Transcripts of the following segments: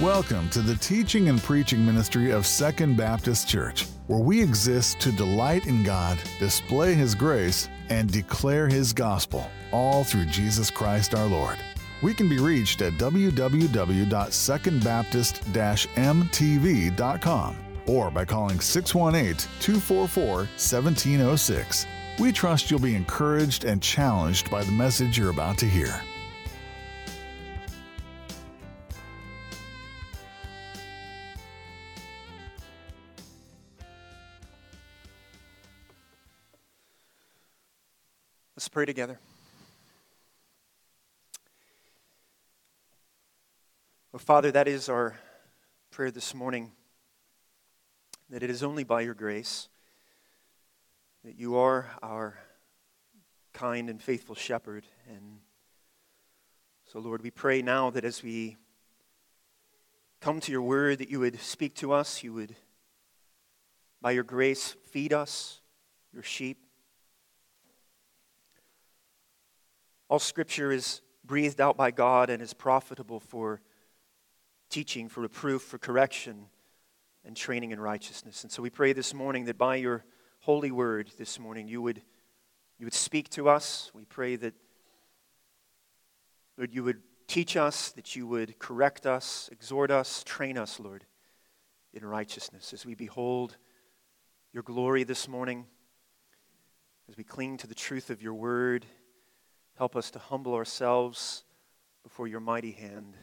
Welcome to the teaching and preaching ministry of Second Baptist Church, where we exist to delight in God, display His grace, and declare His gospel, all through Jesus Christ our Lord. We can be reached at www.secondbaptist-mtv.com or by calling 618-244-1706. We trust you'll be encouraged and challenged by the message you're about to hear. Let's pray together. Oh, Father, that is our prayer this morning. That it is only by your grace that you are our kind and faithful shepherd. And so, Lord, we pray now that as we come to your word, that you would speak to us, you would, by your grace, feed us, your sheep. All scripture is breathed out by God and is profitable for teaching, for reproof, for correction, and training in righteousness. And so we pray this morning that by your holy word this morning you would, you would speak to us. We pray that, Lord, you would teach us, that you would correct us, exhort us, train us, Lord, in righteousness as we behold your glory this morning, as we cling to the truth of your word Help us to humble ourselves before your mighty hand.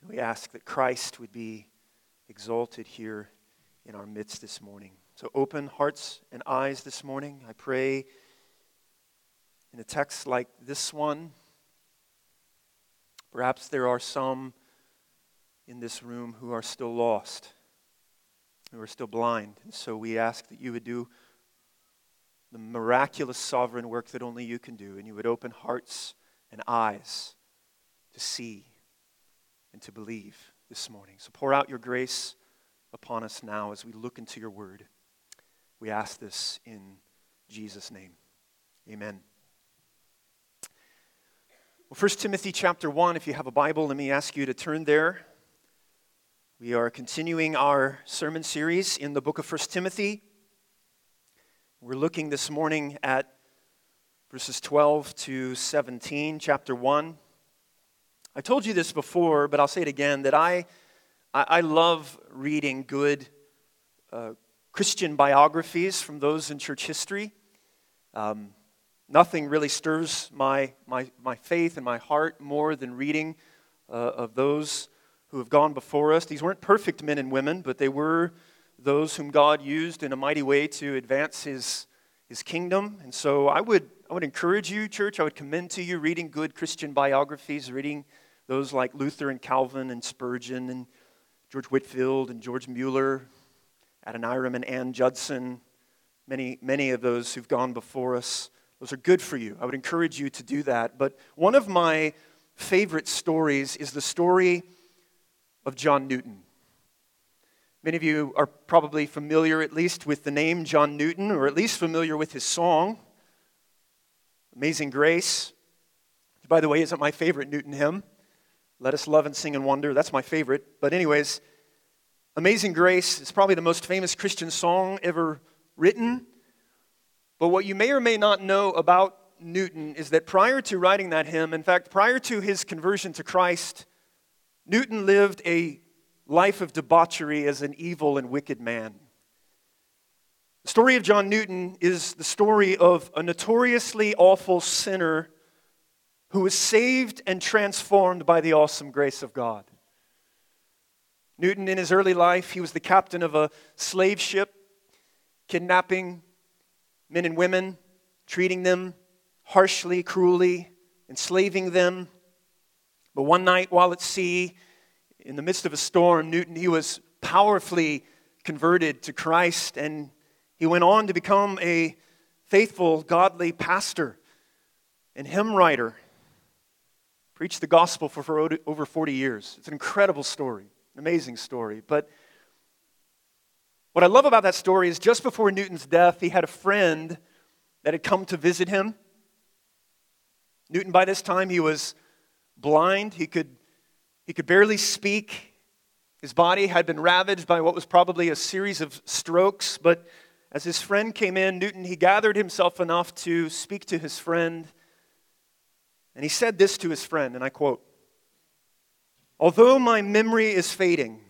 And we ask that Christ would be exalted here in our midst this morning. So open hearts and eyes this morning. I pray in a text like this one. Perhaps there are some in this room who are still lost, who are still blind. And so we ask that you would do the miraculous sovereign work that only you can do, and you would open hearts and eyes to see and to believe this morning. So pour out your grace upon us now as we look into your word. We ask this in Jesus' name. Amen. Well, 1 Timothy chapter 1, if you have a Bible, let me ask you to turn there. We are continuing our sermon series in the book of 1 Timothy. We're looking this morning at verses 12 to 17, chapter 1. I told you this before, but I'll say it again that I, I, love reading good uh, Christian biographies from those in church history. Um, nothing really stirs my, my, my faith and my heart more than reading uh, of those who have gone before us. These weren't perfect men and women, but they were those whom God used in a mighty way to advance his, his kingdom. And so I would, I would encourage you, church, I would commend to you reading good Christian biographies, reading those like Luther and Calvin and Spurgeon and George Whitefield and George Mueller, Adoniram and Ann Judson, many, many of those who've gone before us. Those are good for you. I would encourage you to do that. But one of my favorite stories is the story of John Newton. Many of you are probably familiar, at least, with the name John Newton, or at least familiar with his song, Amazing Grace. By the way, isn't my favorite Newton hymn. Let us love and sing and wonder. That's my favorite. But, anyways, Amazing Grace is probably the most famous Christian song ever written. But what you may or may not know about Newton is that prior to writing that hymn, in fact, prior to his conversion to Christ, Newton lived a life of debauchery as an evil and wicked man. The story of John Newton is the story of a notoriously awful sinner who was saved and transformed by the awesome grace of God. Newton, in his early life, he was the captain of a slave ship, kidnapping men and women, treating them harshly, cruelly, enslaving them. But one night while at sea, in the midst of a storm, Newton, he was powerfully converted to Christ and he went on to become a faithful, godly pastor and hymn writer. Preached the gospel for, over 40 years. It's an incredible story, an amazing story. But what I love about that story is just before Newton's death, he had a friend that had come to visit him. Newton, by this time, he was blind. He could he could barely speak. His body had been ravaged by what was probably a series of strokes, but as his friend came in, Newton, he gathered himself enough to speak to his friend. And he said this to his friend, and I quote Although my memory is fading,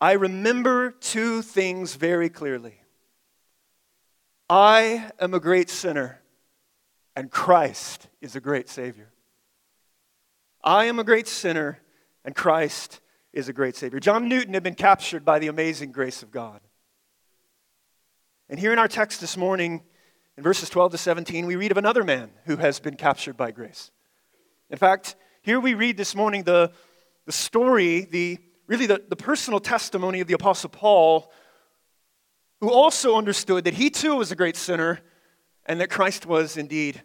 I remember two things very clearly. I am a great sinner, and Christ is a great Savior. I am a great sinner, and Christ is a great Savior. John Newton had been captured by the amazing grace of God. And here in our text this morning, in verses 12 to 17, we read of another man who has been captured by grace. In fact, here we read this morning the, the story, the, really the, the personal testimony of the Apostle Paul, who also understood that he too was a great sinner and that Christ was indeed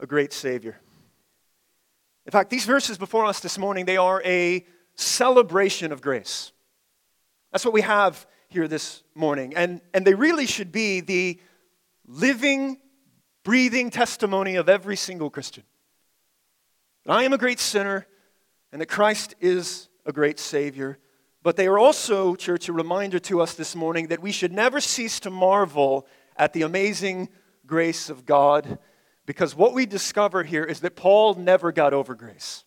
a great Savior. In fact, these verses before us this morning, they are a celebration of grace. That's what we have here this morning. And, and they really should be the living, breathing testimony of every single Christian. That I am a great sinner and that Christ is a great Savior. But they are also, church, a reminder to us this morning that we should never cease to marvel at the amazing grace of God because what we discover here is that Paul never got over grace.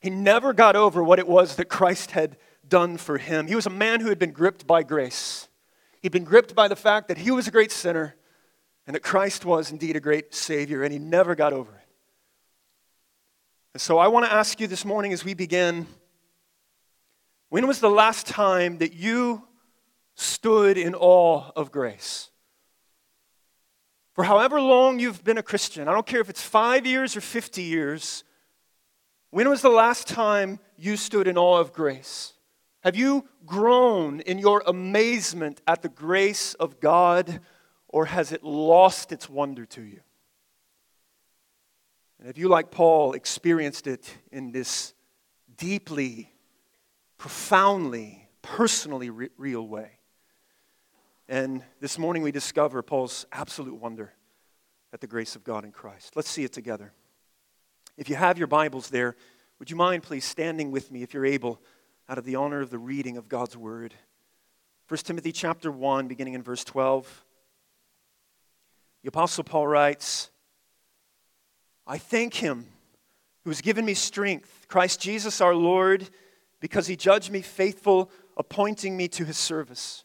He never got over what it was that Christ had done for him. He was a man who had been gripped by grace. He'd been gripped by the fact that he was a great sinner and that Christ was indeed a great Savior, and he never got over it. And so I want to ask you this morning as we begin when was the last time that you stood in awe of grace? For however long you've been a Christian, I don't care if it's five years or 50 years, when was the last time you stood in awe of grace? Have you grown in your amazement at the grace of God, or has it lost its wonder to you? And have you, like Paul, experienced it in this deeply, profoundly, personally re- real way? And this morning we discover Paul's absolute wonder at the grace of God in Christ. Let's see it together. If you have your Bibles there, would you mind please standing with me if you're able? out of the honor of the reading of God's word. 1 Timothy chapter 1, beginning in verse 12. The Apostle Paul writes, I thank him who has given me strength, Christ Jesus our Lord, because he judged me faithful, appointing me to his service.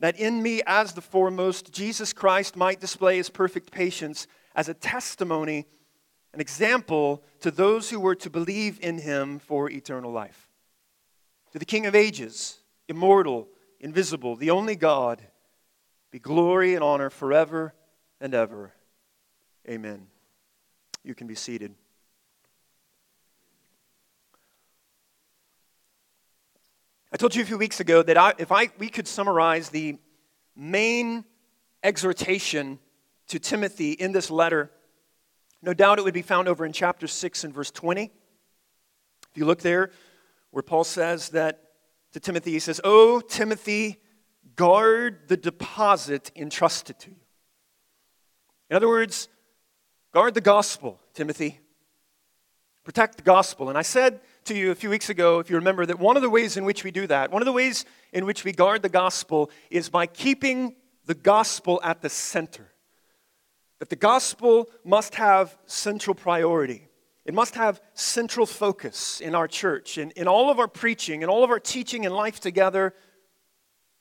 that in me, as the foremost, Jesus Christ might display his perfect patience as a testimony, an example to those who were to believe in him for eternal life. To the King of ages, immortal, invisible, the only God, be glory and honor forever and ever. Amen. You can be seated. I told you a few weeks ago that I, if I, we could summarize the main exhortation to Timothy in this letter, no doubt it would be found over in chapter 6 and verse 20. If you look there, where Paul says that to Timothy, he says, Oh, Timothy, guard the deposit entrusted to you. In other words, guard the gospel, Timothy. Protect the gospel. And I said to you a few weeks ago, if you remember, that one of the ways in which we do that, one of the ways in which we guard the gospel is by keeping the gospel at the center. That the gospel must have central priority. It must have central focus in our church, in, in all of our preaching, in all of our teaching and life together.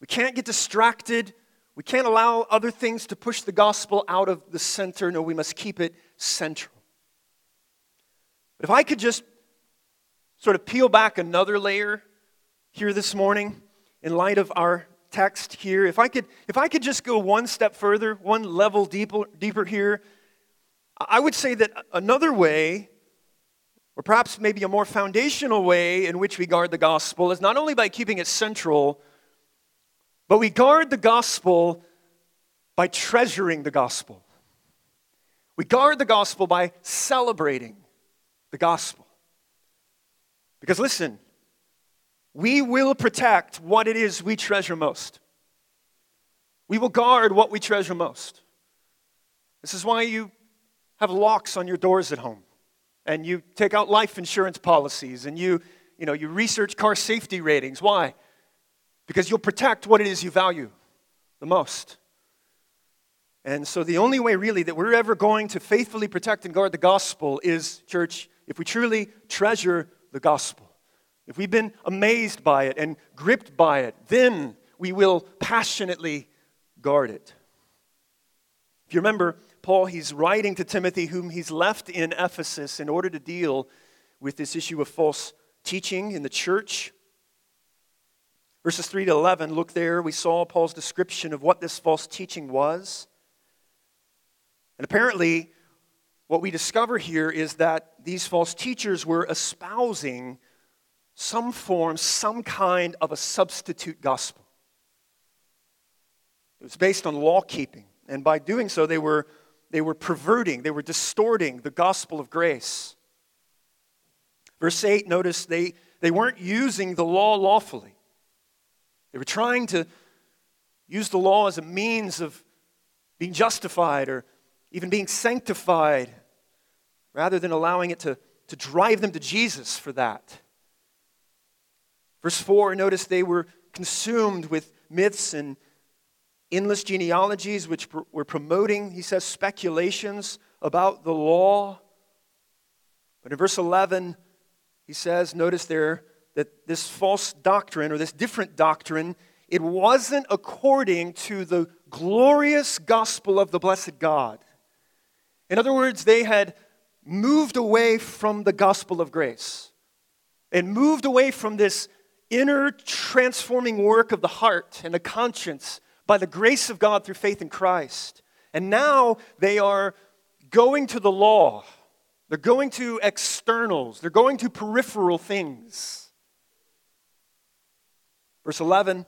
We can't get distracted. We can't allow other things to push the gospel out of the center. No, we must keep it central. But if I could just sort of peel back another layer here this morning in light of our text here, if I could, if I could just go one step further, one level deeper, deeper here, I would say that another way or perhaps maybe a more foundational way in which we guard the gospel is not only by keeping it central, But we guard the gospel by treasuring the gospel. We guard the gospel by celebrating the gospel. Because listen, we will protect what it is we treasure most. We will guard what we treasure most. This is why you have locks on your doors at home and you take out life insurance policies and you, you, know, you research car safety ratings. Why? Because you'll protect what it is you value the most. And so, the only way really that we're ever going to faithfully protect and guard the gospel is, church, if we truly treasure the gospel. If we've been amazed by it and gripped by it, then we will passionately guard it. If you remember, Paul, he's writing to Timothy, whom he's left in Ephesus in order to deal with this issue of false teaching in the church. Verses 3 to 11, look there, we saw Paul's description of what this false teaching was. And apparently, what we discover here is that these false teachers were espousing some form, some kind of a substitute gospel. It was based on law keeping. And by doing so, they were, they were perverting, they were distorting the gospel of grace. Verse 8, notice they, they weren't using the law lawfully. They were trying to use the law as a means of being justified or even being sanctified, rather than allowing it to, to drive them to Jesus for that. Verse 4, notice they were consumed with myths and endless genealogies which were promoting, he says, speculations about the law. But in verse 11, he says, notice there that this false doctrine or this different doctrine, it wasn't according to the glorious gospel of the blessed God. In other words, they had moved away from the gospel of grace and moved away from this inner transforming work of the heart and the conscience by the grace of God through faith in Christ. And now they are going to the law. They're going to externals. They're going to peripheral things. Verse 11,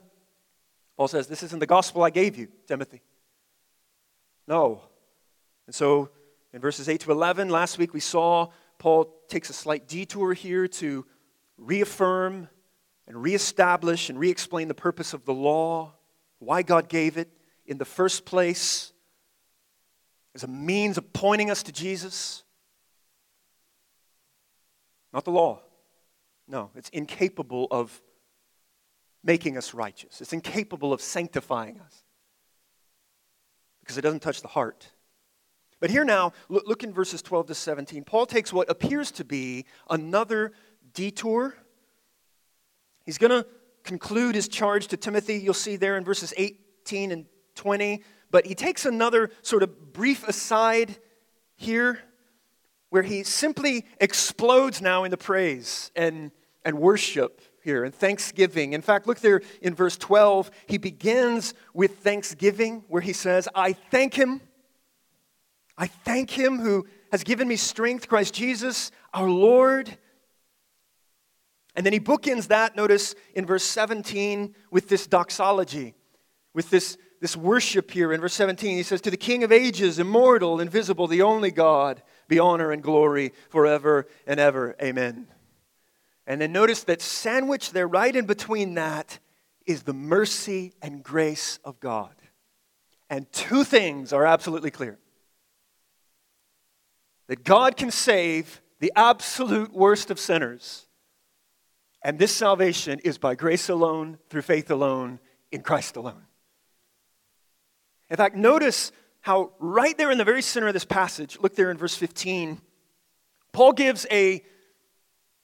Paul says, This isn't the gospel I gave you, Timothy. No. And so in verses 8 to 11, last week we saw Paul takes a slight detour here to reaffirm and reestablish and re explain the purpose of the law why God gave it in the first place as a means of pointing us to Jesus. Not the law. No, it's incapable of making us righteous, it's incapable of sanctifying us because it doesn't touch the heart. But here now, look, in verses 12 to 17. Paul takes what appears to be another detour. He's going to conclude his charge to Timothy. You'll see there in verses 18 and 20. But he takes another sort of brief aside here where he simply explodes now in the praise and, and worship here and thanksgiving. In fact, look there in verse 12. He begins with thanksgiving where he says, I thank him. I thank him who has given me strength, Christ Jesus, our Lord and then he bookends that, notice in verse 17, with this doxology, with this, this worship here. In verse 17, he says, To the King of ages, immortal, invisible, the only God, be honor and glory forever and ever. Amen. And then notice that sandwiched there, right in between that, is the mercy and grace of God. And two things are absolutely clear that God can save the absolute worst of sinners and this salvation is by grace alone, through faith alone, in Christ alone. In fact, notice how right there in the very center of this passage, look there in verse 15, Paul gives a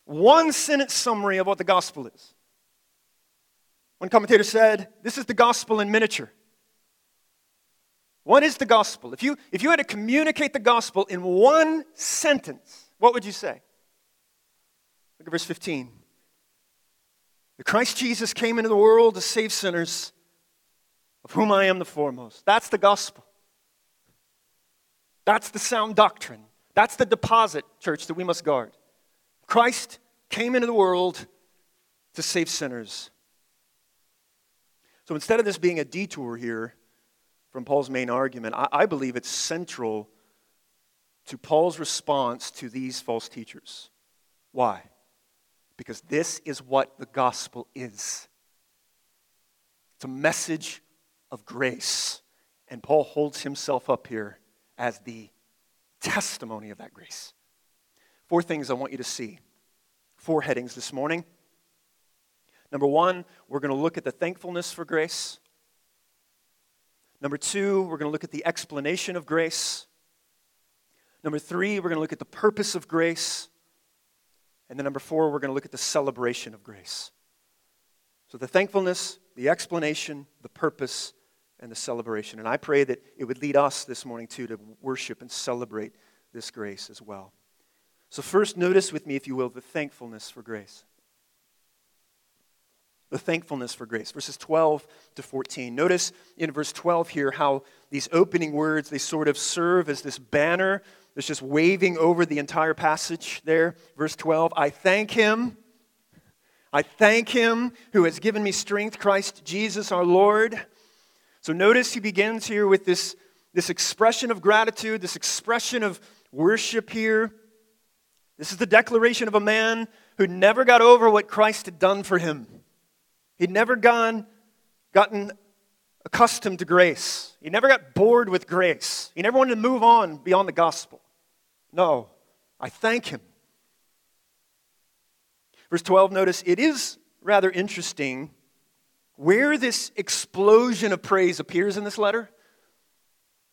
one sentence summary of what the gospel is. One commentator said, This is the gospel in miniature. What is the gospel? If you, if you had to communicate the gospel in one sentence, what would you say? Look at verse 15 The Christ Jesus came into the world to save sinners, of whom I am the foremost. That's the gospel. That's the sound doctrine. That's the deposit, church, that we must guard. Christ came into the world to save sinners. So instead of this being a detour here from Paul's main argument, I, I believe it's central to Paul's response to these false teachers. Why? Because this is what the gospel is it's a message of grace. And Paul holds himself up here as the testimony of that grace. Four things I want you to see. Four headings this morning. Number one, we're going to look at the thankfulness for grace. Number two, we're going to look at the explanation of grace. Number three, we're going to look at the purpose of grace. And then number four, we're going to look at the celebration of grace. So the thankfulness, the explanation, the purpose, and the celebration. And I pray that it would lead us this morning, too, to worship and celebrate this grace as well. So, first, notice with me, if you will, the thankfulness for grace. The thankfulness for grace. Verses 12 to 14. Notice in verse 12 here how these opening words, they sort of serve as this banner that's just waving over the entire passage there. Verse 12 I thank him. I thank him who has given me strength, Christ Jesus our Lord so notice he begins here with this, this expression of gratitude, this expression of worship here. This is the declaration of a man who never got over what Christ had done for him. He'd never gone, gotten accustomed to grace. He never got bored with grace. He never wanted to move on beyond the gospel. No, I thank him. Verse 12, notice it is rather interesting where this explosion of praise appears in this letter.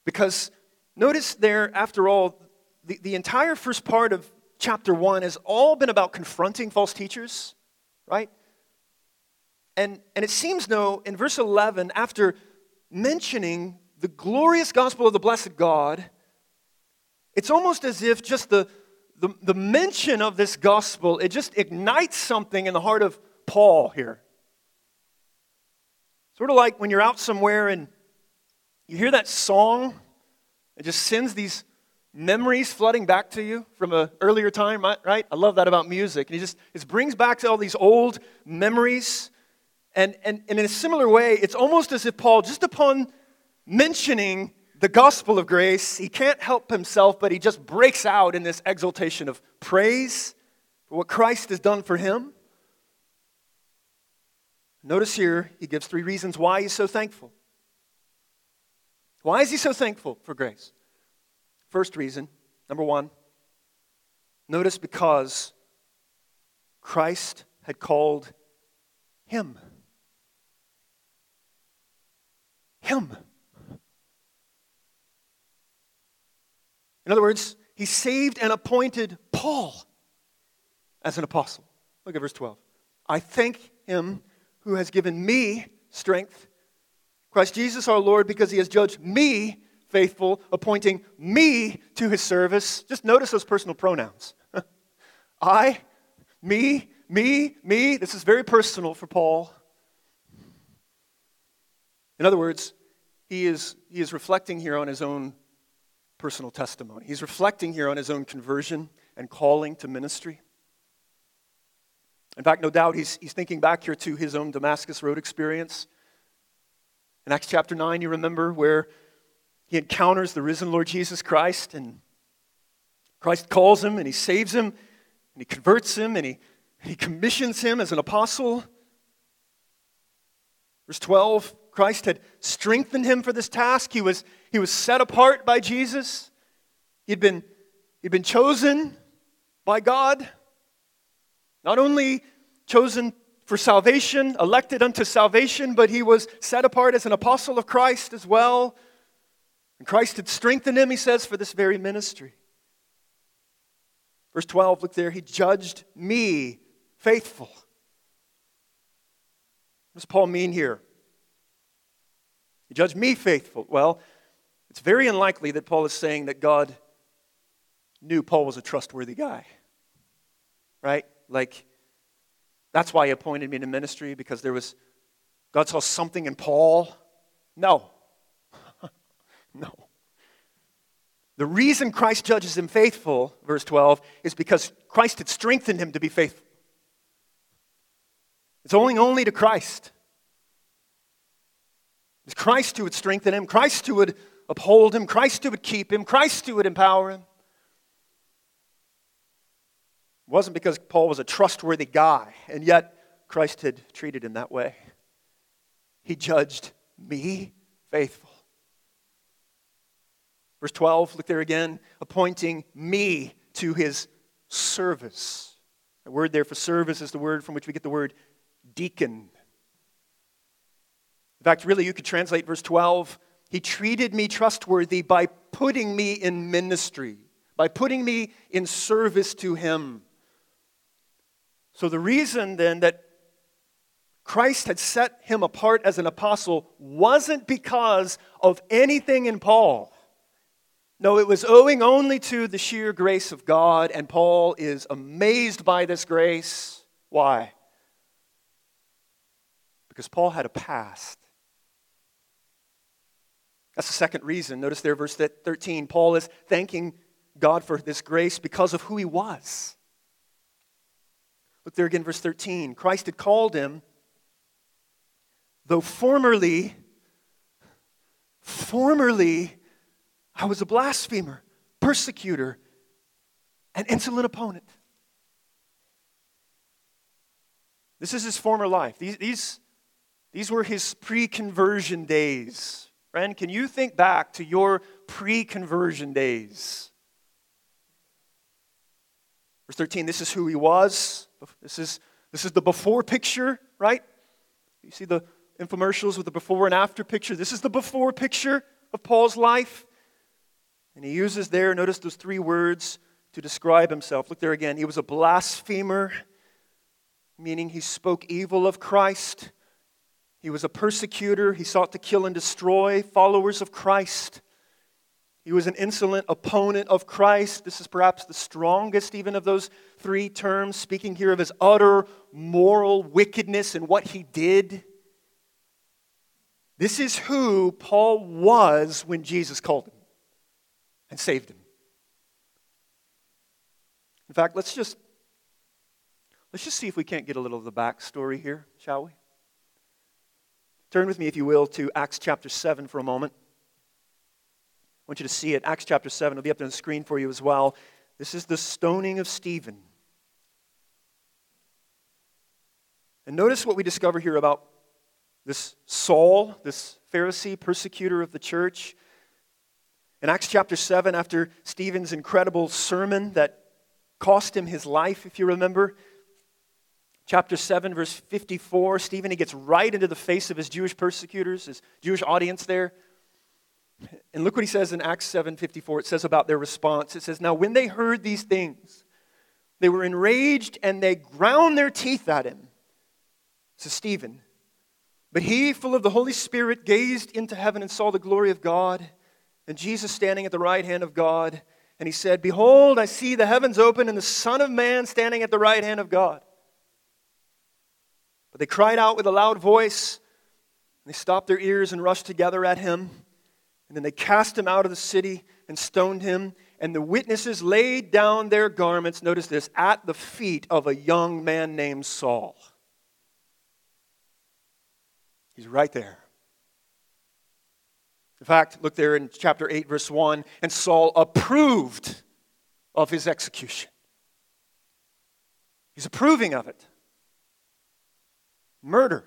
Because notice there, after all, the, the entire first part of chapter 1 has all been about confronting false teachers, right? And, and it seems, though, in verse 11, after mentioning the glorious gospel of the blessed God, it's almost as if just the, the, the mention of this gospel, it just ignites something in the heart of Paul here. Sort of like when you're out somewhere and you hear that song, it just sends these memories flooding back to you from an earlier time, right? I love that about music. And it just it brings back to all these old memories. And, and, and in a similar way, it's almost as if Paul, just upon mentioning the gospel of grace, he can't help himself, but he just breaks out in this exaltation of praise for what Christ has done for him. Notice here, he gives three reasons why he's so thankful. Why is he so thankful for grace? First reason, number one, notice because Christ had called him. Him. In other words, he saved and appointed Paul as an apostle. Look at verse 12. I thank him who has given me strength, Christ Jesus our Lord, because he has judged me faithful, appointing me to his service. Just notice those personal pronouns. I, me, me, me. This is very personal for Paul. In other words, he is, he is reflecting here on his own personal testimony. He's reflecting here on his own conversion and calling to ministry. In fact, no doubt he's, he's thinking back here to his own Damascus Road experience. In Acts chapter 9, you remember where he encounters the risen Lord Jesus Christ, and Christ calls him and he saves him, and he converts him, and he, and he commissions him as an apostle. Verse 12 Christ had strengthened him for this task. He was, he was set apart by Jesus. He'd been, he'd been chosen by God. Not only chosen for salvation, elected unto salvation, but he was set apart as an apostle of Christ as well. And Christ had strengthened him, he says, for this very ministry. Verse 12, look there, he judged me faithful. What does Paul mean here? He judged me faithful. Well, it's very unlikely that Paul is saying that God knew Paul was a trustworthy guy. Right? Like, that's why he appointed me to ministry, because there was, God saw something in Paul. No. no. The reason Christ judges him faithful, verse 12, is because Christ had strengthened him to be faithful. It's owing only to Christ. It was Christ who would strengthen him, Christ who would uphold him, Christ who would keep him, Christ who would empower him. It wasn't because Paul was a trustworthy guy, and yet Christ had treated him that way. He judged me faithful. Verse 12, look there again, appointing me to his service. The word there for service is the word from which we get the word deacon. In fact, really, you could translate verse 12 He treated me trustworthy by putting me in ministry, by putting me in service to Him. So, the reason then that Christ had set him apart as an apostle wasn't because of anything in Paul. No, it was owing only to the sheer grace of God, and Paul is amazed by this grace. Why? Because Paul had a past. That's the second reason. Notice there, verse 13, Paul is thanking God for this grace because of who he was. Look there again, verse 13. Christ had called him, though formerly, formerly, I was a blasphemer, persecutor, an insolent opponent. This is his former life. These, these, these were his pre conversion days. Friend, can you think back to your pre conversion days? Verse 13, this is who he was. This is, this is the before picture, right? You see the infomercials with the before and after picture. This is the before picture of Paul's life. And he uses there, notice those three words to describe himself. Look there again. He was a blasphemer, meaning he spoke evil of Christ. He was a persecutor. He sought to kill and destroy followers of Christ. He was an insolent opponent of Christ. This is perhaps the strongest, even of those three terms, speaking here of his utter moral wickedness and what he did. This is who Paul was when Jesus called him and saved him. In fact, let's just let's just see if we can't get a little of the backstory here, shall we? Turn with me, if you will, to Acts chapter 7 for a moment. I want you to see it. Acts chapter 7 will be up on the screen for you as well. This is the stoning of Stephen. And notice what we discover here about this Saul, this Pharisee, persecutor of the church. In Acts chapter 7, after Stephen's incredible sermon that cost him his life, if you remember, chapter 7, verse 54, Stephen, he gets right into the face of his Jewish persecutors, his Jewish audience there. And look what he says in Acts 7:54. It says about their response. It says, "Now when they heard these things, they were enraged and they ground their teeth at him." Is Stephen. But he, full of the Holy Spirit, gazed into heaven and saw the glory of God and Jesus standing at the right hand of God. And he said, Behold, I see the heavens open and the Son of Man standing at the right hand of God. But they cried out with a loud voice, and they stopped their ears and rushed together at him. And then they cast him out of the city and stoned him. And the witnesses laid down their garments, notice this, at the feet of a young man named Saul. He's right there. In fact, look there in chapter 8, verse 1 and Saul approved of his execution. He's approving of it. Murder.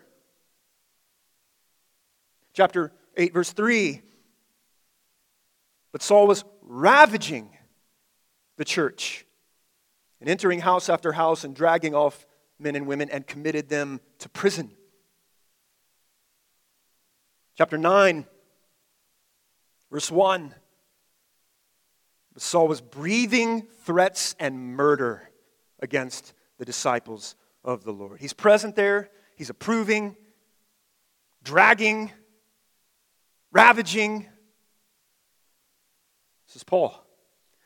Chapter 8, verse 3. But Saul was ravaging the church and entering house after house and dragging off men and women and committed them to prison. Chapter 9, Verse 1 But Saul was breathing threats and murder against the disciples of the Lord. He's present there, he's approving, dragging, ravaging. This is Paul.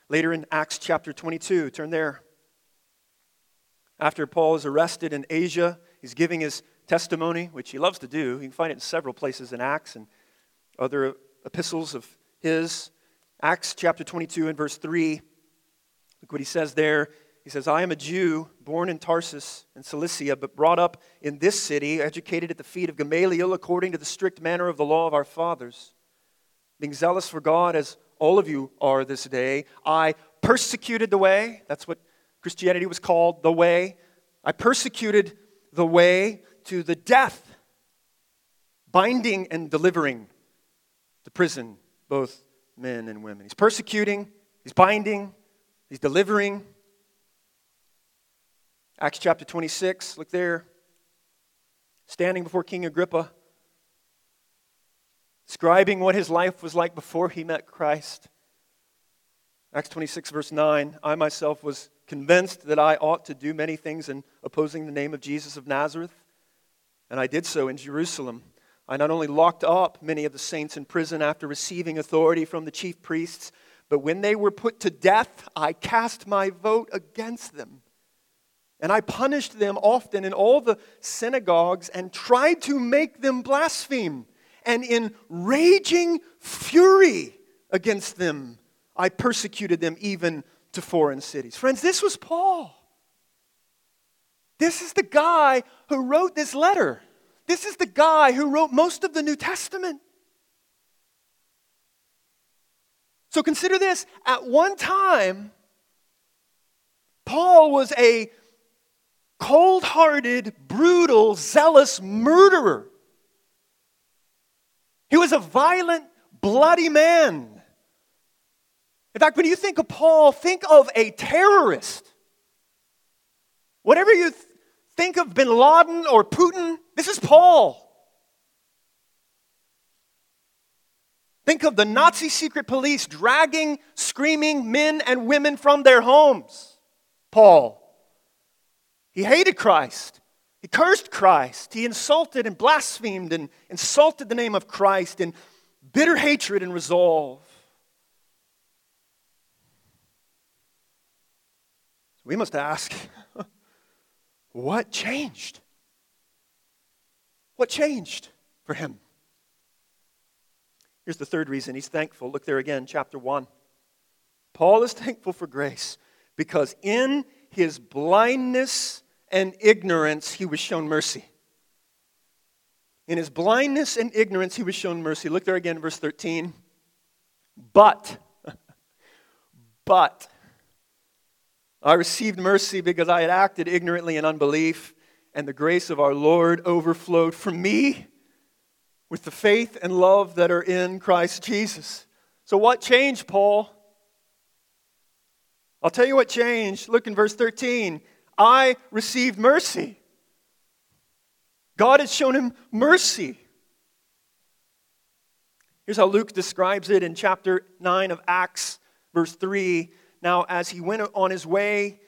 Later in Acts chapter 22, turn there. After Paul is arrested in Asia, he's giving his testimony, which he loves to do. You can find it in several places in Acts and other epistles of his. Acts chapter 22 and verse 3. Look what he says there. He says, I am a Jew born in Tarsus in Cilicia, but brought up in this city, educated at the feet of Gamaliel according to the strict manner of the law of our fathers. Being zealous for God as all of you are this day, I persecuted the way. That's what Christianity was called, the way. I persecuted the way to the death, binding and delivering to prison both men and women. He's persecuting, he's binding, he's delivering. Acts chapter 26, look there. Standing before King Agrippa, describing what his life was like before he met Christ. Acts 26, verse 9 I myself was convinced that I ought to do many things in opposing the name of Jesus of Nazareth, and I did so in Jerusalem. I not only locked up many of the saints in prison after receiving authority from the chief priests, but when they were put to death, I cast my vote against them. And I punished them often in all the synagogues and tried to make them blaspheme. And in raging fury against them, I persecuted them even to foreign cities. Friends, this was Paul. This is the guy who wrote this letter. This is the guy who wrote most of the New Testament. So consider this at one time, Paul was a cold hearted, brutal, zealous murderer. He was a violent, bloody man. In fact, when you think of Paul, think of a terrorist. Whatever you th- think of bin Laden or Putin, this is Paul. Think of the Nazi secret police dragging screaming men and women from their homes. Paul. He hated Christ. He cursed Christ. He insulted and blasphemed and insulted the name of Christ in bitter hatred and resolve. We must ask what changed? What changed for him? Here's the third reason he's thankful. Look there again, chapter 1. Paul is thankful for grace because in his blindness and ignorance, he was shown mercy. In his blindness and ignorance, he was shown mercy. Look there again, verse 13. But, but, I received mercy because I had acted ignorantly in unbelief, and the grace of our Lord overflowed from me with the faith and love that are in Christ Jesus. So, what changed, Paul? I'll tell you what changed. Look in verse 13. I received mercy. God had shown him mercy. Here's how Luke describes it in chapter 9 of Acts, verse 3. Now, as he went on his way,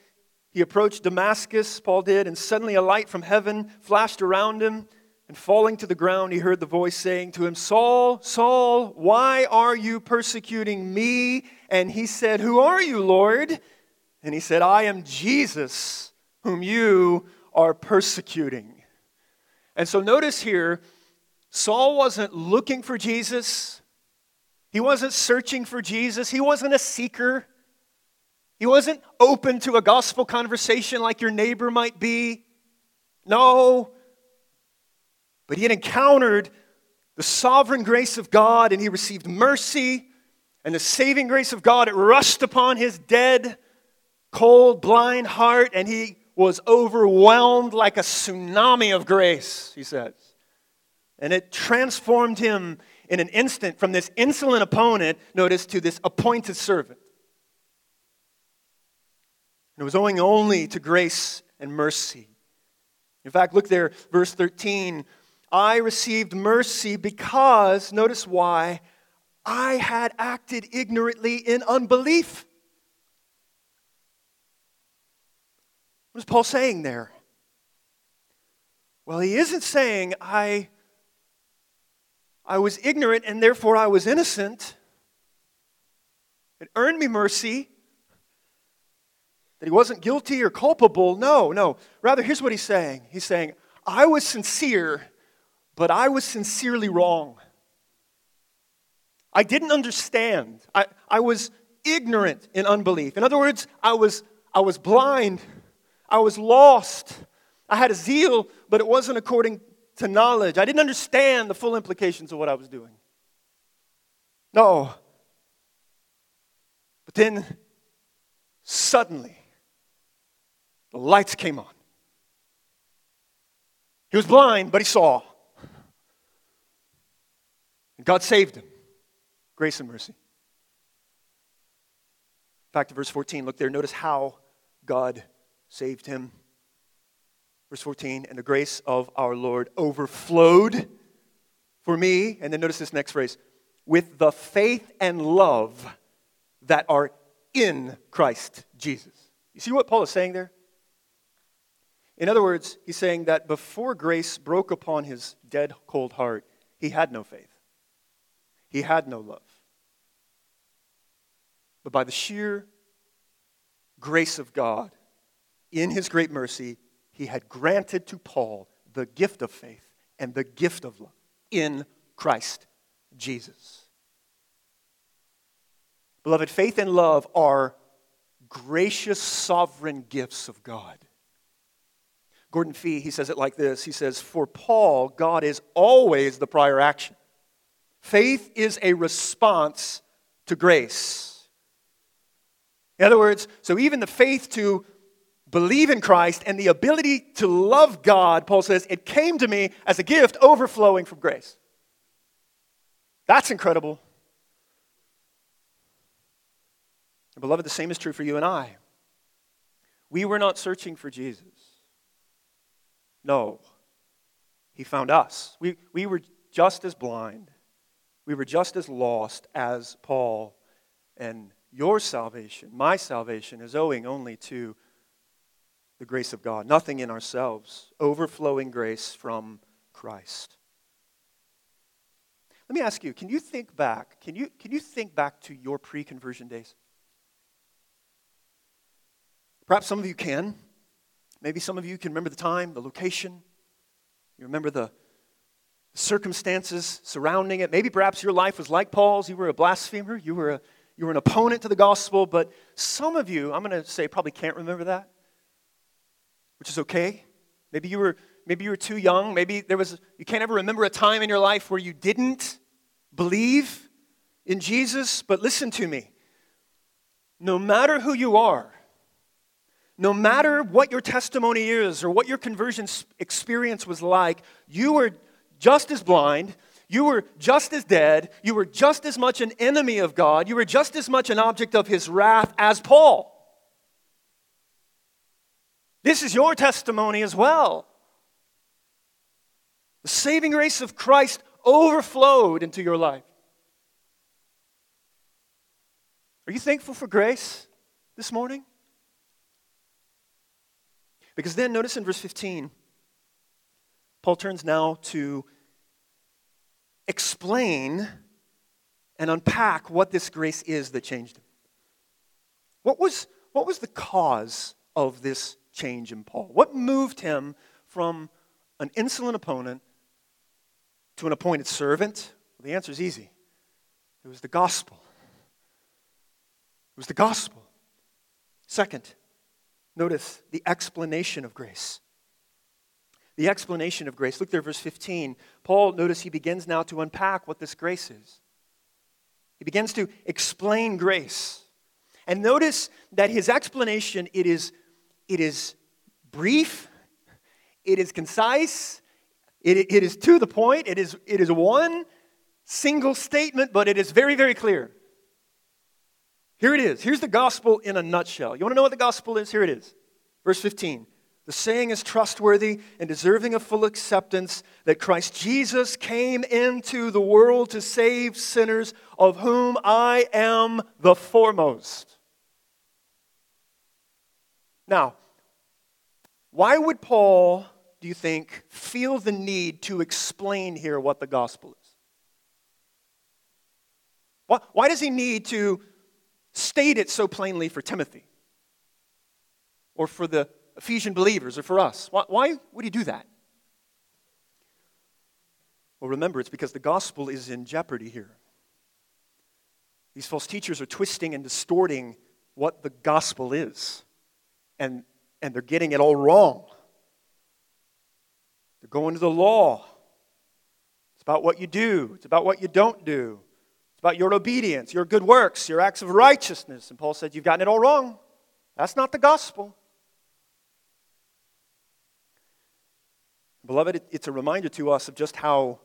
he approached Damascus, Paul did, and suddenly a light from heaven flashed around him. And falling to the ground, he heard the voice saying to him, Saul, Saul, why are you persecuting me? And he said, Who are you, Lord? And he said, I am Jesus, whom you are persecuting. And so notice here, Saul wasn't looking for Jesus. He wasn't searching for Jesus. He wasn't a seeker. He wasn't open to a gospel conversation like your neighbor might be. No. But he had encountered the sovereign grace of God and he received mercy and the saving grace of God. It rushed upon his dead, cold, blind heart and he was overwhelmed like a tsunami of grace, he says. And it transformed him in an instant from this insolent opponent, notice, to this appointed servant. And it was owing only to grace and mercy. In fact, look there, verse 13. I received mercy because, notice why, I had acted ignorantly in unbelief. What is Paul saying there? Well, he isn't saying I, I was ignorant and therefore I was innocent. It earned me mercy that he wasn't guilty or culpable. No, no. Rather, here's what he's saying He's saying, I was sincere, but I was sincerely wrong. I didn't understand. I, I was ignorant in unbelief. In other words, I was, I was blind. I was lost. I had a zeal, but it wasn't according to knowledge. I didn't understand the full implications of what I was doing. No. But then, suddenly, the lights came on. He was blind, but he saw. And God saved him. Grace and mercy. Back to verse 14. Look there. Notice how God saved him. Verse 14, and the grace of our Lord overflowed for me. And then notice this next phrase with the faith and love that are in Christ Jesus. You see what Paul is saying there? In other words, he's saying that before grace broke upon his dead, cold heart, he had no faith. He had no love. But by the sheer grace of God, in his great mercy, he had granted to Paul the gift of faith and the gift of love in Christ Jesus. Beloved, faith and love are gracious, sovereign gifts of God. Gordon Fee, he says it like this He says, For Paul, God is always the prior action. Faith is a response to grace. In other words, so even the faith to believe in Christ and the ability to love God, Paul says, it came to me as a gift overflowing from grace. That's incredible. And beloved, the same is true for you and I. We were not searching for Jesus. No, He found us. We, we were just as blind, we were just as lost as Paul. And your salvation, my salvation, is owing only to the grace of God, nothing in ourselves, overflowing grace from Christ. Let me ask you, can you think back? Can you, can you think back to your pre conversion days? Perhaps some of you can. Maybe some of you can remember the time, the location. You remember the circumstances surrounding it. Maybe perhaps your life was like Paul's. You were a blasphemer, you were, a, you were an opponent to the gospel, but some of you, I'm going to say, probably can't remember that, which is okay. Maybe you were maybe you were too young. Maybe there was you can't ever remember a time in your life where you didn't believe in Jesus, but listen to me. No matter who you are, no matter what your testimony is or what your conversion experience was like, you were just as blind, you were just as dead, you were just as much an enemy of God, you were just as much an object of his wrath as Paul. This is your testimony as well. The saving grace of Christ overflowed into your life. Are you thankful for grace this morning? Because then, notice in verse 15, Paul turns now to explain and unpack what this grace is that changed him. What was, what was the cause of this change in Paul? What moved him from an insolent opponent to an appointed servant? Well, the answer is easy it was the gospel. It was the gospel. Second, Notice the explanation of grace. The explanation of grace. Look there, verse 15. Paul, notice he begins now to unpack what this grace is. He begins to explain grace. And notice that his explanation, it is, it is brief, it is concise, it, it is to the point, it is, it is one single statement, but it is very, very clear. Here it is. Here's the gospel in a nutshell. You want to know what the gospel is? Here it is. Verse 15. The saying is trustworthy and deserving of full acceptance that Christ Jesus came into the world to save sinners, of whom I am the foremost. Now, why would Paul, do you think, feel the need to explain here what the gospel is? Why, why does he need to state it so plainly for Timothy or for the Ephesian believers or for us. Why, why would he do that? Well, remember, it's because the gospel is in jeopardy here. These false teachers are twisting and distorting what the gospel is. And, and they're getting it all wrong. They're going to the law. It's about what you do, it's about what you don't do, it's about your obedience, your good works, your acts of righteousness. And Paul said, You've gotten it all wrong. That's not the gospel. Beloved, it's a reminder to us of just how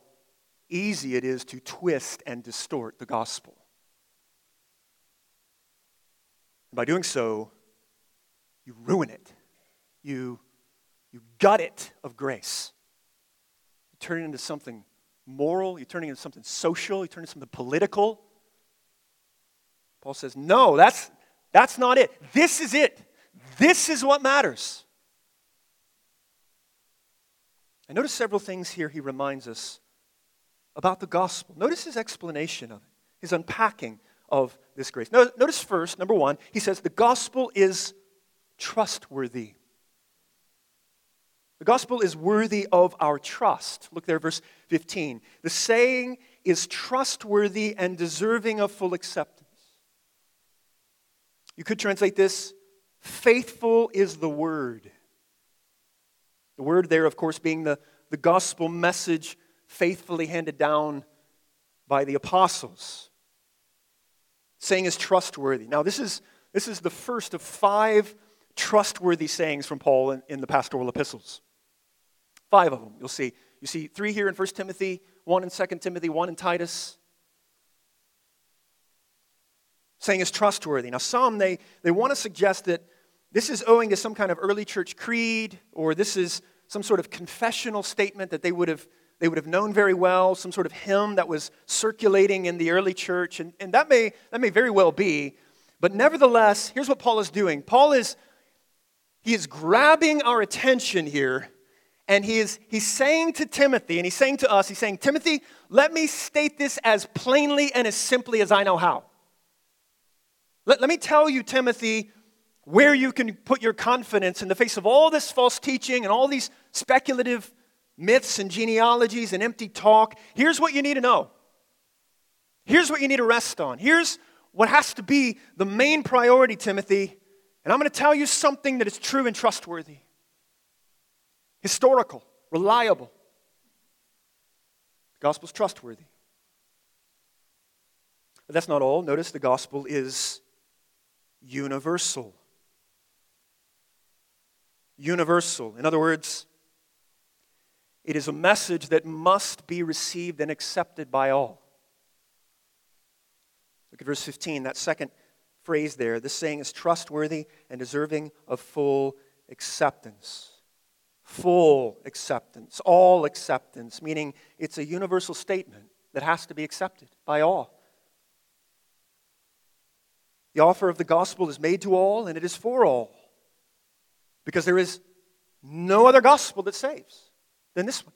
easy it is to twist and distort the gospel. By doing so, you ruin it. You, you gut it of grace. You turn it into something moral, you turn it into something social, you turn it into something political. Paul says, No, that's, that's not it. This is it. This is what matters. I notice several things here he reminds us about the gospel. Notice his explanation of it, his unpacking of this grace. Notice first, number one, he says the gospel is trustworthy. The gospel is worthy of our trust. Look there, verse 15. The saying is trustworthy and deserving of full acceptance. You could translate this faithful is the word. The word there, of course, being the, the gospel message faithfully handed down by the apostles. Saying is trustworthy. Now, this is, this is the first of five trustworthy sayings from Paul in, in the pastoral epistles. Five of them, you'll see. You see three here in 1 Timothy, one in 2 Timothy, one in Titus. Saying is trustworthy. Now, some, they, they want to suggest that this is owing to some kind of early church creed, or this is some sort of confessional statement that they would have they would have known very well, some sort of hymn that was circulating in the early church, and, and that, may, that may very well be. But nevertheless, here's what Paul is doing. Paul is he is grabbing our attention here, and he is he's saying to Timothy, and he's saying to us, he's saying, Timothy, let me state this as plainly and as simply as I know how. Let, let me tell you, Timothy, where you can put your confidence in the face of all this false teaching and all these speculative myths and genealogies and empty talk. Here's what you need to know. Here's what you need to rest on. Here's what has to be the main priority, Timothy. And I'm going to tell you something that is true and trustworthy, historical, reliable. The gospel is trustworthy. But that's not all. Notice the gospel is universal. Universal. In other words, it is a message that must be received and accepted by all. Look at verse 15, that second phrase there. This saying is trustworthy and deserving of full acceptance. Full acceptance, all acceptance, meaning it's a universal statement that has to be accepted by all. The offer of the gospel is made to all and it is for all because there is no other gospel that saves than this one.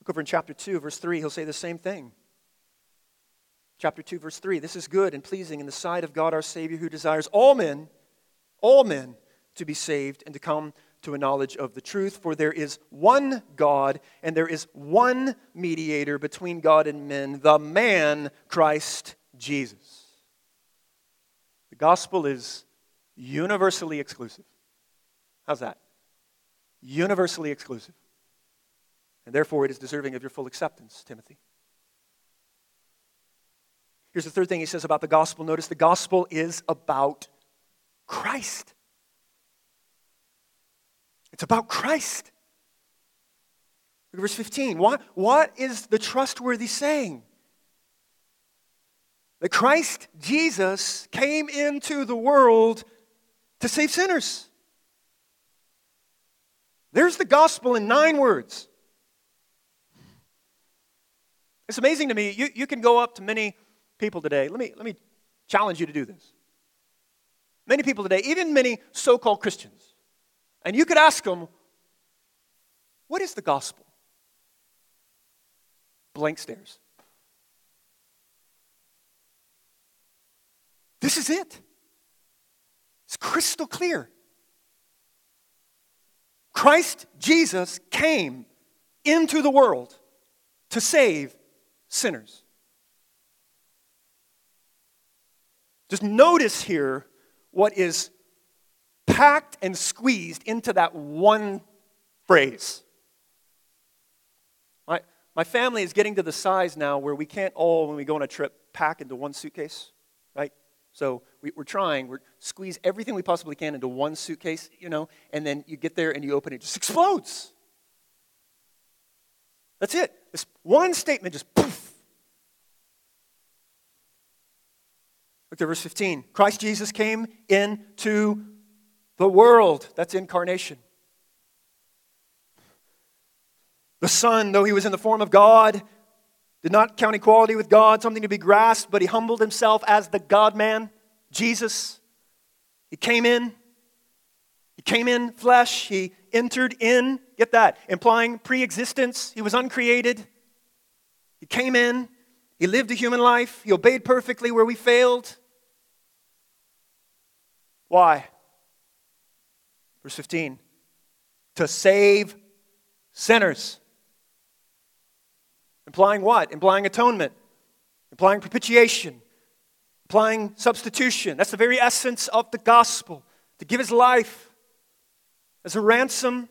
Look over in chapter 2, verse 3, he'll say the same thing. Chapter 2, verse 3 This is good and pleasing in the sight of God our Savior, who desires all men, all men, to be saved and to come to a knowledge of the truth. For there is one God, and there is one mediator between God and men, the man, Christ Jesus. The gospel is universally exclusive. How's that? universally exclusive. And therefore, it is deserving of your full acceptance, Timothy. Here's the third thing he says about the gospel. Notice the gospel is about Christ. It's about Christ. Look at verse 15. What, what is the trustworthy saying? That Christ Jesus came into the world to save sinners. There's the gospel in nine words. It's amazing to me. You, you can go up to many people today. Let me, let me challenge you to do this. Many people today, even many so called Christians, and you could ask them, What is the gospel? Blank stares. This is it. It's crystal clear. Christ Jesus came into the world to save sinners. Just notice here what is packed and squeezed into that one phrase. My, my family is getting to the size now where we can't all, when we go on a trip, pack into one suitcase, right? So we, are trying, we're squeeze everything we possibly can into one suitcase, you know, and then you get there and you open it, it just explodes. That's it. This one statement just poof. Look at verse 15. Christ Jesus came into the world. That's incarnation. The Son, though he was in the form of God, did not count equality with God something to be grasped, but he humbled himself as the God man, Jesus. He came in. He came in flesh. He entered in. Get that? Implying pre existence. He was uncreated. He came in. He lived a human life. He obeyed perfectly where we failed. Why? Verse 15 to save sinners. Implying what? Implying atonement, implying propitiation, implying substitution. That's the very essence of the gospel to give his life as a ransom,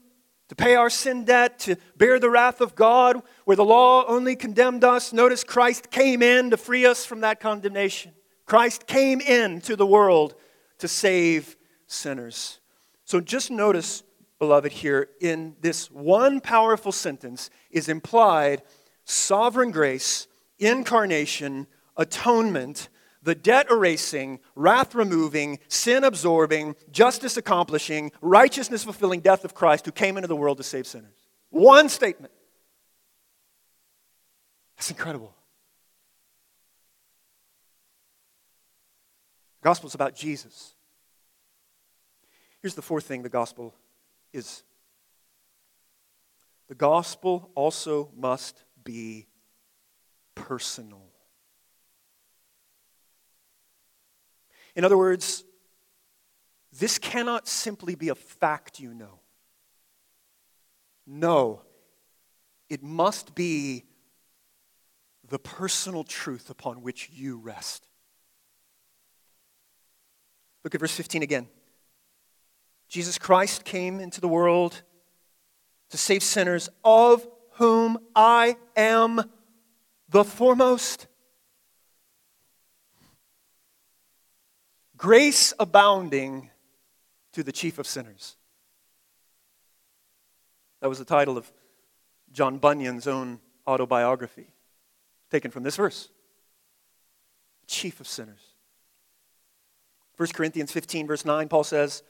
to pay our sin debt, to bear the wrath of God, where the law only condemned us. Notice Christ came in to free us from that condemnation. Christ came into the world to save sinners. So just notice, beloved, here in this one powerful sentence is implied sovereign grace, incarnation, atonement, the debt erasing, wrath removing, sin absorbing, justice accomplishing, righteousness fulfilling death of Christ who came into the world to save sinners. One statement. That's incredible. Gospel is about Jesus. Here's the fourth thing the gospel is the gospel also must be personal. In other words, this cannot simply be a fact you know. No, it must be the personal truth upon which you rest. Look at verse 15 again. Jesus Christ came into the world to save sinners, of whom I am the foremost. Grace abounding to the chief of sinners. That was the title of John Bunyan's own autobiography, taken from this verse. Chief of sinners. 1 Corinthians 15, verse 9, Paul says,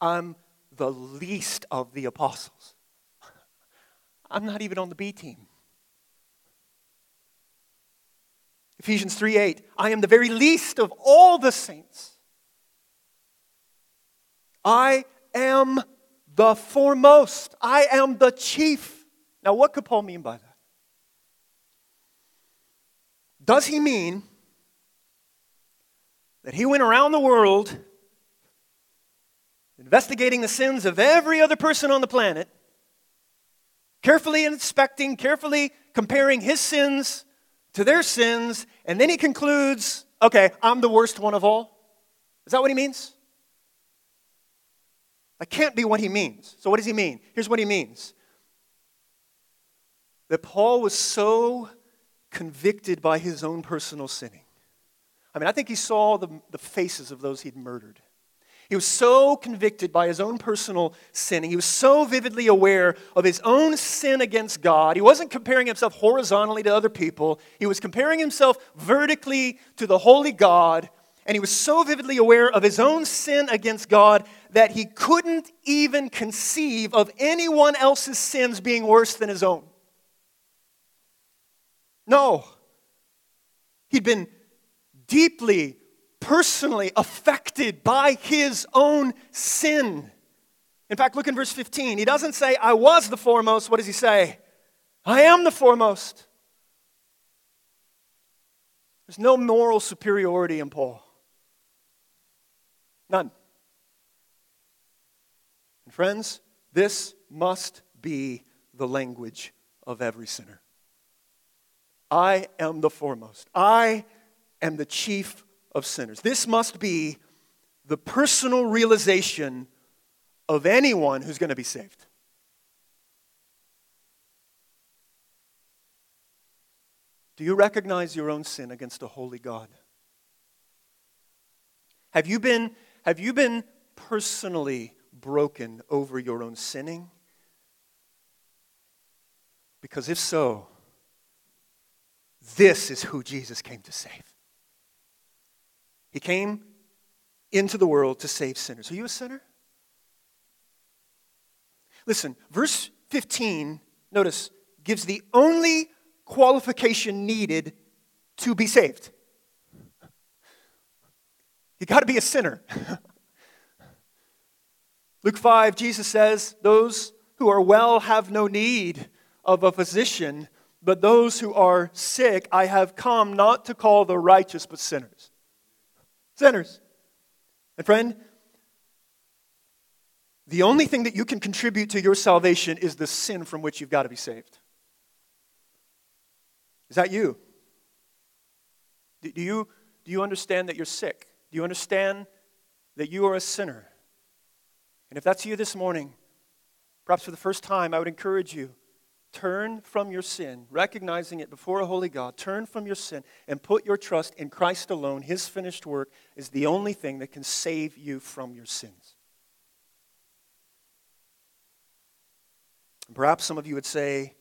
I'm the least of the apostles. I'm not even on the B team. Ephesians 3 8, I am the very least of all the saints. I am the foremost. I am the chief. Now, what could Paul mean by that? Does he mean that he went around the world investigating the sins of every other person on the planet, carefully inspecting, carefully comparing his sins to their sins, and then he concludes, okay, I'm the worst one of all. Is that what he means? That can't be what he means. So, what does he mean? Here's what he means that Paul was so convicted by his own personal sinning. I mean, I think he saw the, the faces of those he'd murdered. He was so convicted by his own personal sin. He was so vividly aware of his own sin against God. He wasn't comparing himself horizontally to other people, he was comparing himself vertically to the holy God. And he was so vividly aware of his own sin against God that he couldn't even conceive of anyone else's sins being worse than his own. No. He'd been deeply personally affected by his own sin. In fact, look in verse 15. He doesn't say, I was the foremost. What does he say? I am the foremost. There's no moral superiority in Paul. None. And friends, this must be the language of every sinner. I am the foremost. I am the chief of sinners. This must be the personal realization of anyone who's going to be saved. Do you recognize your own sin against a holy God? Have you been, have you been personally broken over your own sinning? Because if so, this is who Jesus came to save. He came into the world to save sinners. Are you a sinner? Listen, verse 15, notice, gives the only qualification needed to be saved. You got to be a sinner. Luke 5, Jesus says, Those who are well have no need of a physician, but those who are sick, I have come not to call the righteous, but sinners. Sinners. And friend, the only thing that you can contribute to your salvation is the sin from which you've got to be saved. Is that you? Do you, do you understand that you're sick? Do you understand that you are a sinner? And if that's you this morning, perhaps for the first time, I would encourage you turn from your sin, recognizing it before a holy God. Turn from your sin and put your trust in Christ alone. His finished work is the only thing that can save you from your sins. Perhaps some of you would say,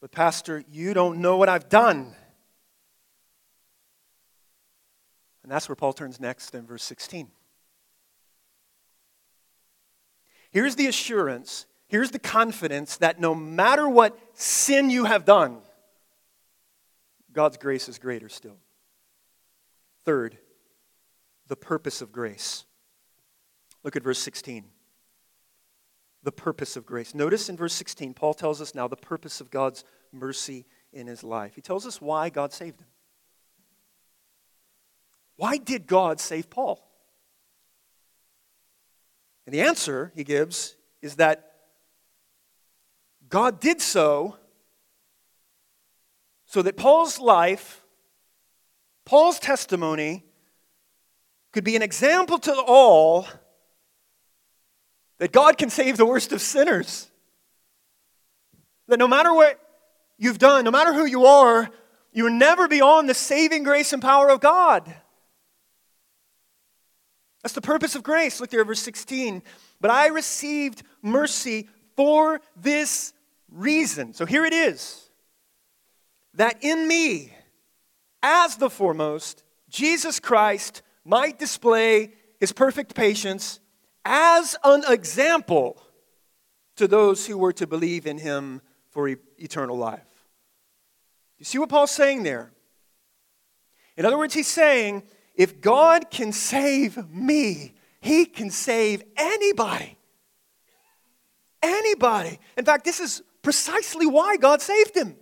but, Pastor, you don't know what I've done. And that's where Paul turns next in verse 16. Here's the assurance, here's the confidence that no matter what sin you have done, God's grace is greater still. Third, the purpose of grace. Look at verse 16 the purpose of grace. Notice in verse 16, Paul tells us now the purpose of God's mercy in his life. He tells us why God saved him. Why did God save Paul? And the answer he gives is that God did so so that Paul's life, Paul's testimony, could be an example to all that God can save the worst of sinners. That no matter what you've done, no matter who you are, you're never beyond the saving grace and power of God. That's the purpose of grace. Look there, verse 16. But I received mercy for this reason. So here it is that in me, as the foremost, Jesus Christ might display his perfect patience as an example to those who were to believe in him for e- eternal life. You see what Paul's saying there? In other words, he's saying, if God can save me, he can save anybody. Anybody. In fact, this is precisely why God saved him.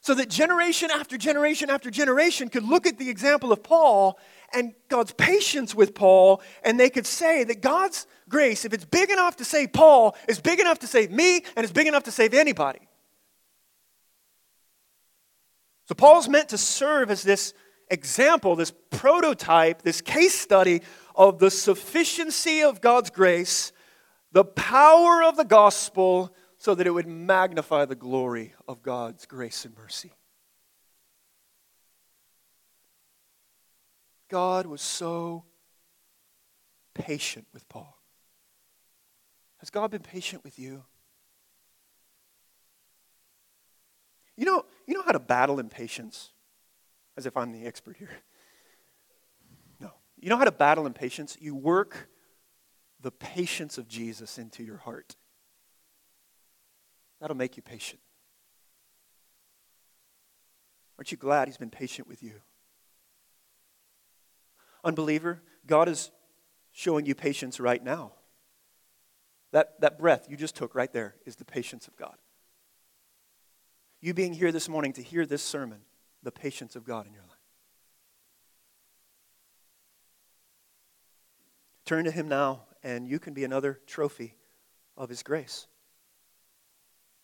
So that generation after generation after generation could look at the example of Paul and God's patience with Paul, and they could say that God's grace, if it's big enough to save Paul, is big enough to save me, and it's big enough to save anybody. So Paul's meant to serve as this example, this prototype, this case study of the sufficiency of God's grace, the power of the gospel, so that it would magnify the glory of God's grace and mercy. God was so patient with Paul. Has God been patient with you? You know, you know how to battle impatience? As if I'm the expert here. No. You know how to battle impatience? You work the patience of Jesus into your heart. That'll make you patient. Aren't you glad he's been patient with you? Unbeliever, God is showing you patience right now. That, that breath you just took right there is the patience of God. You being here this morning to hear this sermon, the patience of God in your life. Turn to Him now, and you can be another trophy of His grace.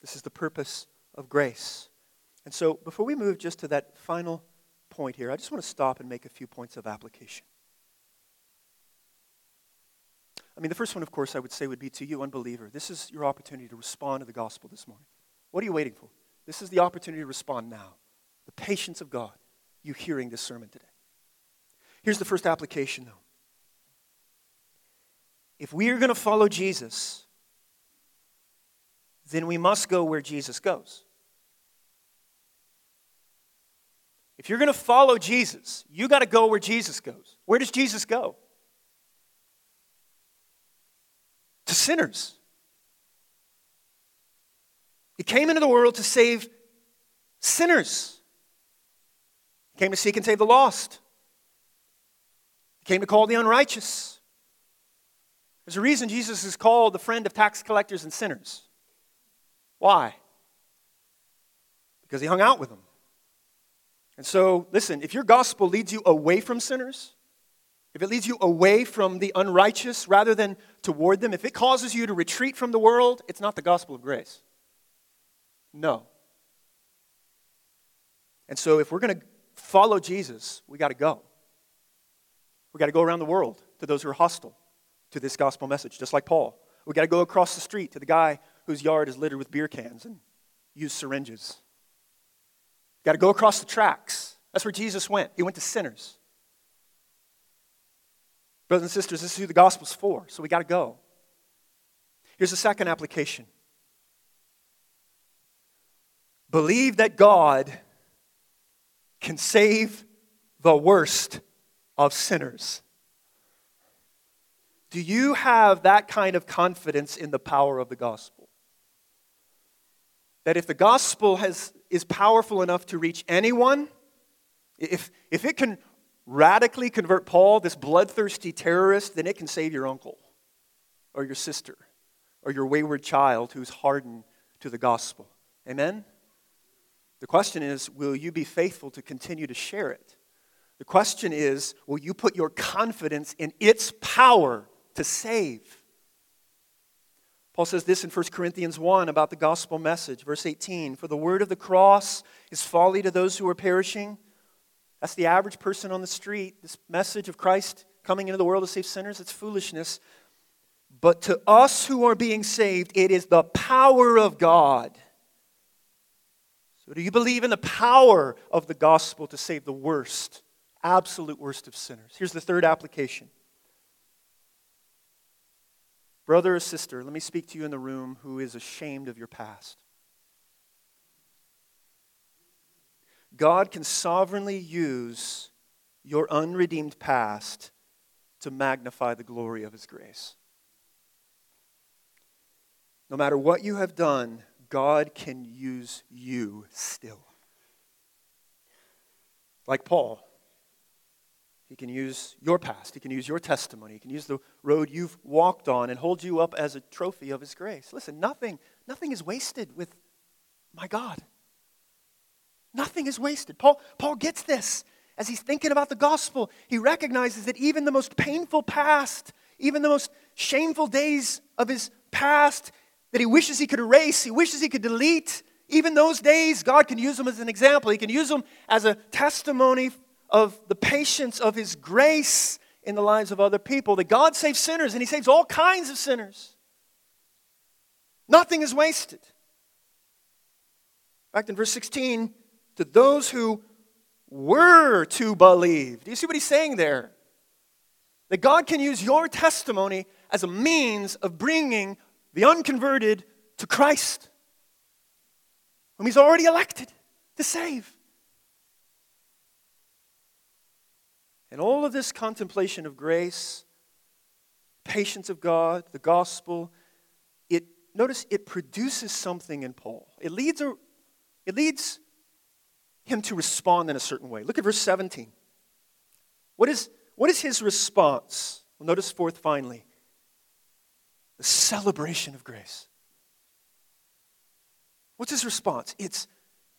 This is the purpose of grace. And so, before we move just to that final point here, I just want to stop and make a few points of application. I mean, the first one, of course, I would say would be to you, unbeliever. This is your opportunity to respond to the gospel this morning. What are you waiting for? This is the opportunity to respond now. The patience of God, you hearing this sermon today. Here's the first application, though. If we are going to follow Jesus, then we must go where Jesus goes. If you're going to follow Jesus, you got to go where Jesus goes. Where does Jesus go? To sinners. He came into the world to save sinners. He came to seek and save the lost. He came to call the unrighteous. There's a reason Jesus is called the friend of tax collectors and sinners. Why? Because he hung out with them. And so, listen, if your gospel leads you away from sinners, if it leads you away from the unrighteous rather than toward them, if it causes you to retreat from the world, it's not the gospel of grace. No. And so, if we're going to follow Jesus, we got to go. We got to go around the world to those who are hostile to this gospel message, just like Paul. We got to go across the street to the guy whose yard is littered with beer cans and used syringes. Got to go across the tracks. That's where Jesus went. He went to sinners. Brothers and sisters, this is who the gospel's for, so we got to go. Here's the second application believe that God can save the worst of sinners. Do you have that kind of confidence in the power of the gospel? That if the gospel has, is powerful enough to reach anyone, if, if it can radically convert Paul, this bloodthirsty terrorist, then it can save your uncle or your sister or your wayward child who's hardened to the gospel. Amen? The question is will you be faithful to continue to share it? The question is will you put your confidence in its power to save? Paul says this in 1 Corinthians 1 about the gospel message, verse 18 For the word of the cross is folly to those who are perishing. That's the average person on the street. This message of Christ coming into the world to save sinners, it's foolishness. But to us who are being saved, it is the power of God. So, do you believe in the power of the gospel to save the worst, absolute worst of sinners? Here's the third application. Brother or sister, let me speak to you in the room who is ashamed of your past. God can sovereignly use your unredeemed past to magnify the glory of His grace. No matter what you have done, God can use you still. Like Paul, he can use your past. He can use your testimony. He can use the road you've walked on and hold you up as a trophy of His grace. Listen, nothing, nothing is wasted with my God. Nothing is wasted. Paul, Paul gets this. As he's thinking about the gospel, he recognizes that even the most painful past, even the most shameful days of his past that he wishes he could erase, he wishes he could delete, even those days, God can use them as an example. He can use them as a testimony of the patience of His grace in the lives of other people. That God saves sinners, and He saves all kinds of sinners. Nothing is wasted. In fact, in verse 16, to those who were to believe. Do you see what he's saying there? That God can use your testimony as a means of bringing the unconverted to Christ, whom he's already elected to save. And all of this contemplation of grace, patience of God, the gospel, it notice it produces something in Paul. It leads, a, it leads him to respond in a certain way. Look at verse 17. What is, what is his response? Well, notice fourth finally the celebration of grace. What's his response? It's,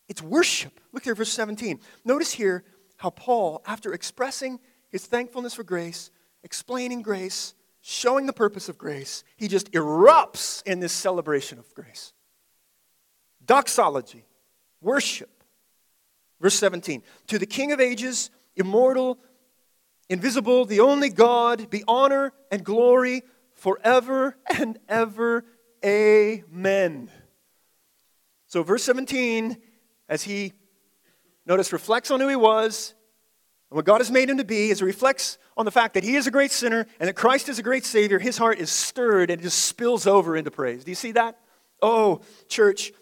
it's worship. Look at verse 17. Notice here how Paul, after expressing his thankfulness for grace, explaining grace, showing the purpose of grace, he just erupts in this celebration of grace. Doxology, worship. Verse 17 To the King of ages, immortal, invisible, the only God, be honor and glory forever and ever. Amen. So, verse 17, as he, notice, reflects on who he was and what God has made him to be, as he reflects on the fact that he is a great sinner and that Christ is a great Savior, his heart is stirred and it just spills over into praise. Do you see that? Oh, church,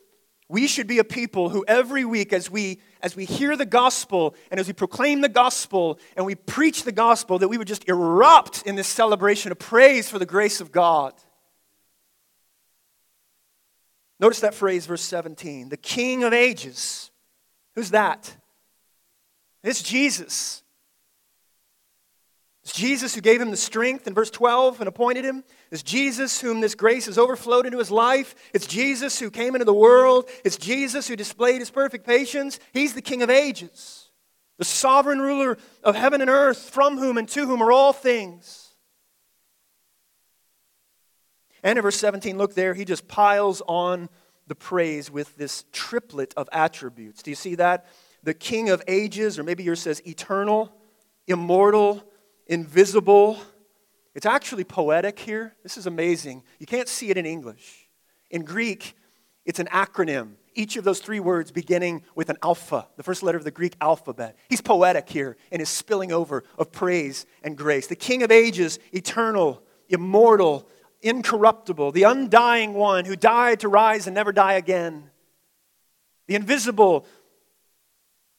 we should be a people who every week, as we, as we hear the gospel and as we proclaim the gospel and we preach the gospel, that we would just erupt in this celebration of praise for the grace of God. Notice that phrase, verse 17 the King of ages. Who's that? It's Jesus. It's Jesus who gave him the strength in verse 12 and appointed him. It's Jesus whom this grace has overflowed into his life. It's Jesus who came into the world. It's Jesus who displayed his perfect patience. He's the King of ages, the sovereign ruler of heaven and earth, from whom and to whom are all things. And in verse 17, look there, he just piles on the praise with this triplet of attributes. Do you see that? The King of ages, or maybe yours says eternal, immortal, invisible. It's actually poetic here. This is amazing. You can't see it in English. In Greek, it's an acronym. Each of those three words beginning with an alpha, the first letter of the Greek alphabet. He's poetic here in his spilling over of praise and grace. The King of ages, eternal, immortal, incorruptible, the undying one who died to rise and never die again. The invisible,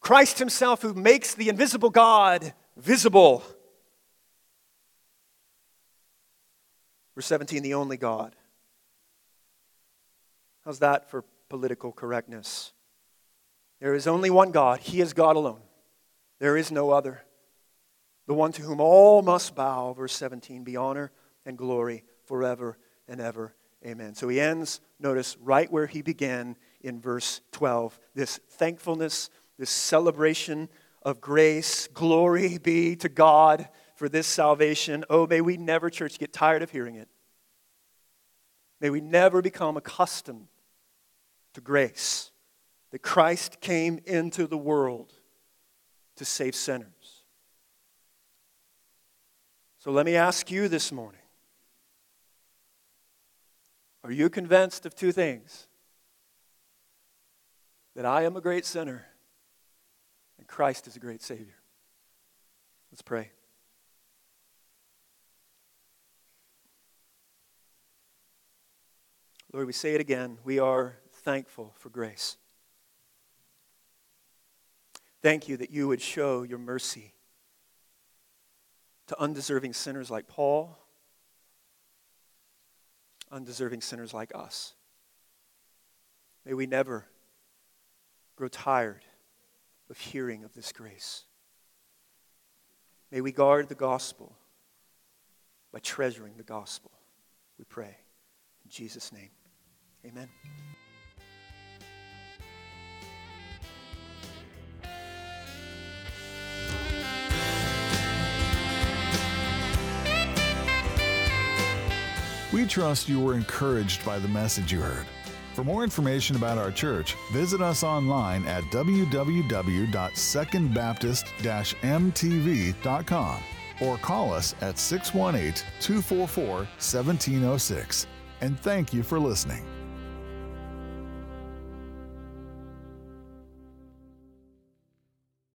Christ Himself who makes the invisible God visible. Verse 17, the only God. How's that for political correctness? There is only one God. He is God alone. There is no other. The one to whom all must bow, verse 17, be honor and glory forever and ever. Amen. So he ends, notice, right where he began in verse 12 this thankfulness, this celebration of grace. Glory be to God for this salvation. Oh, may we never, church, get tired of hearing it. May we never become accustomed to grace, that Christ came into the world to save sinners. So let me ask you this morning Are you convinced of two things? That I am a great sinner and Christ is a great Savior. Let's pray. Lord, we say it again. We are thankful for grace. Thank you that you would show your mercy to undeserving sinners like Paul, undeserving sinners like us. May we never grow tired of hearing of this grace. May we guard the gospel by treasuring the gospel. We pray. In Jesus' name. Amen. We trust you were encouraged by the message you heard. For more information about our church, visit us online at www.secondbaptist-mtv.com or call us at 618 244 1706 and thank you for listening.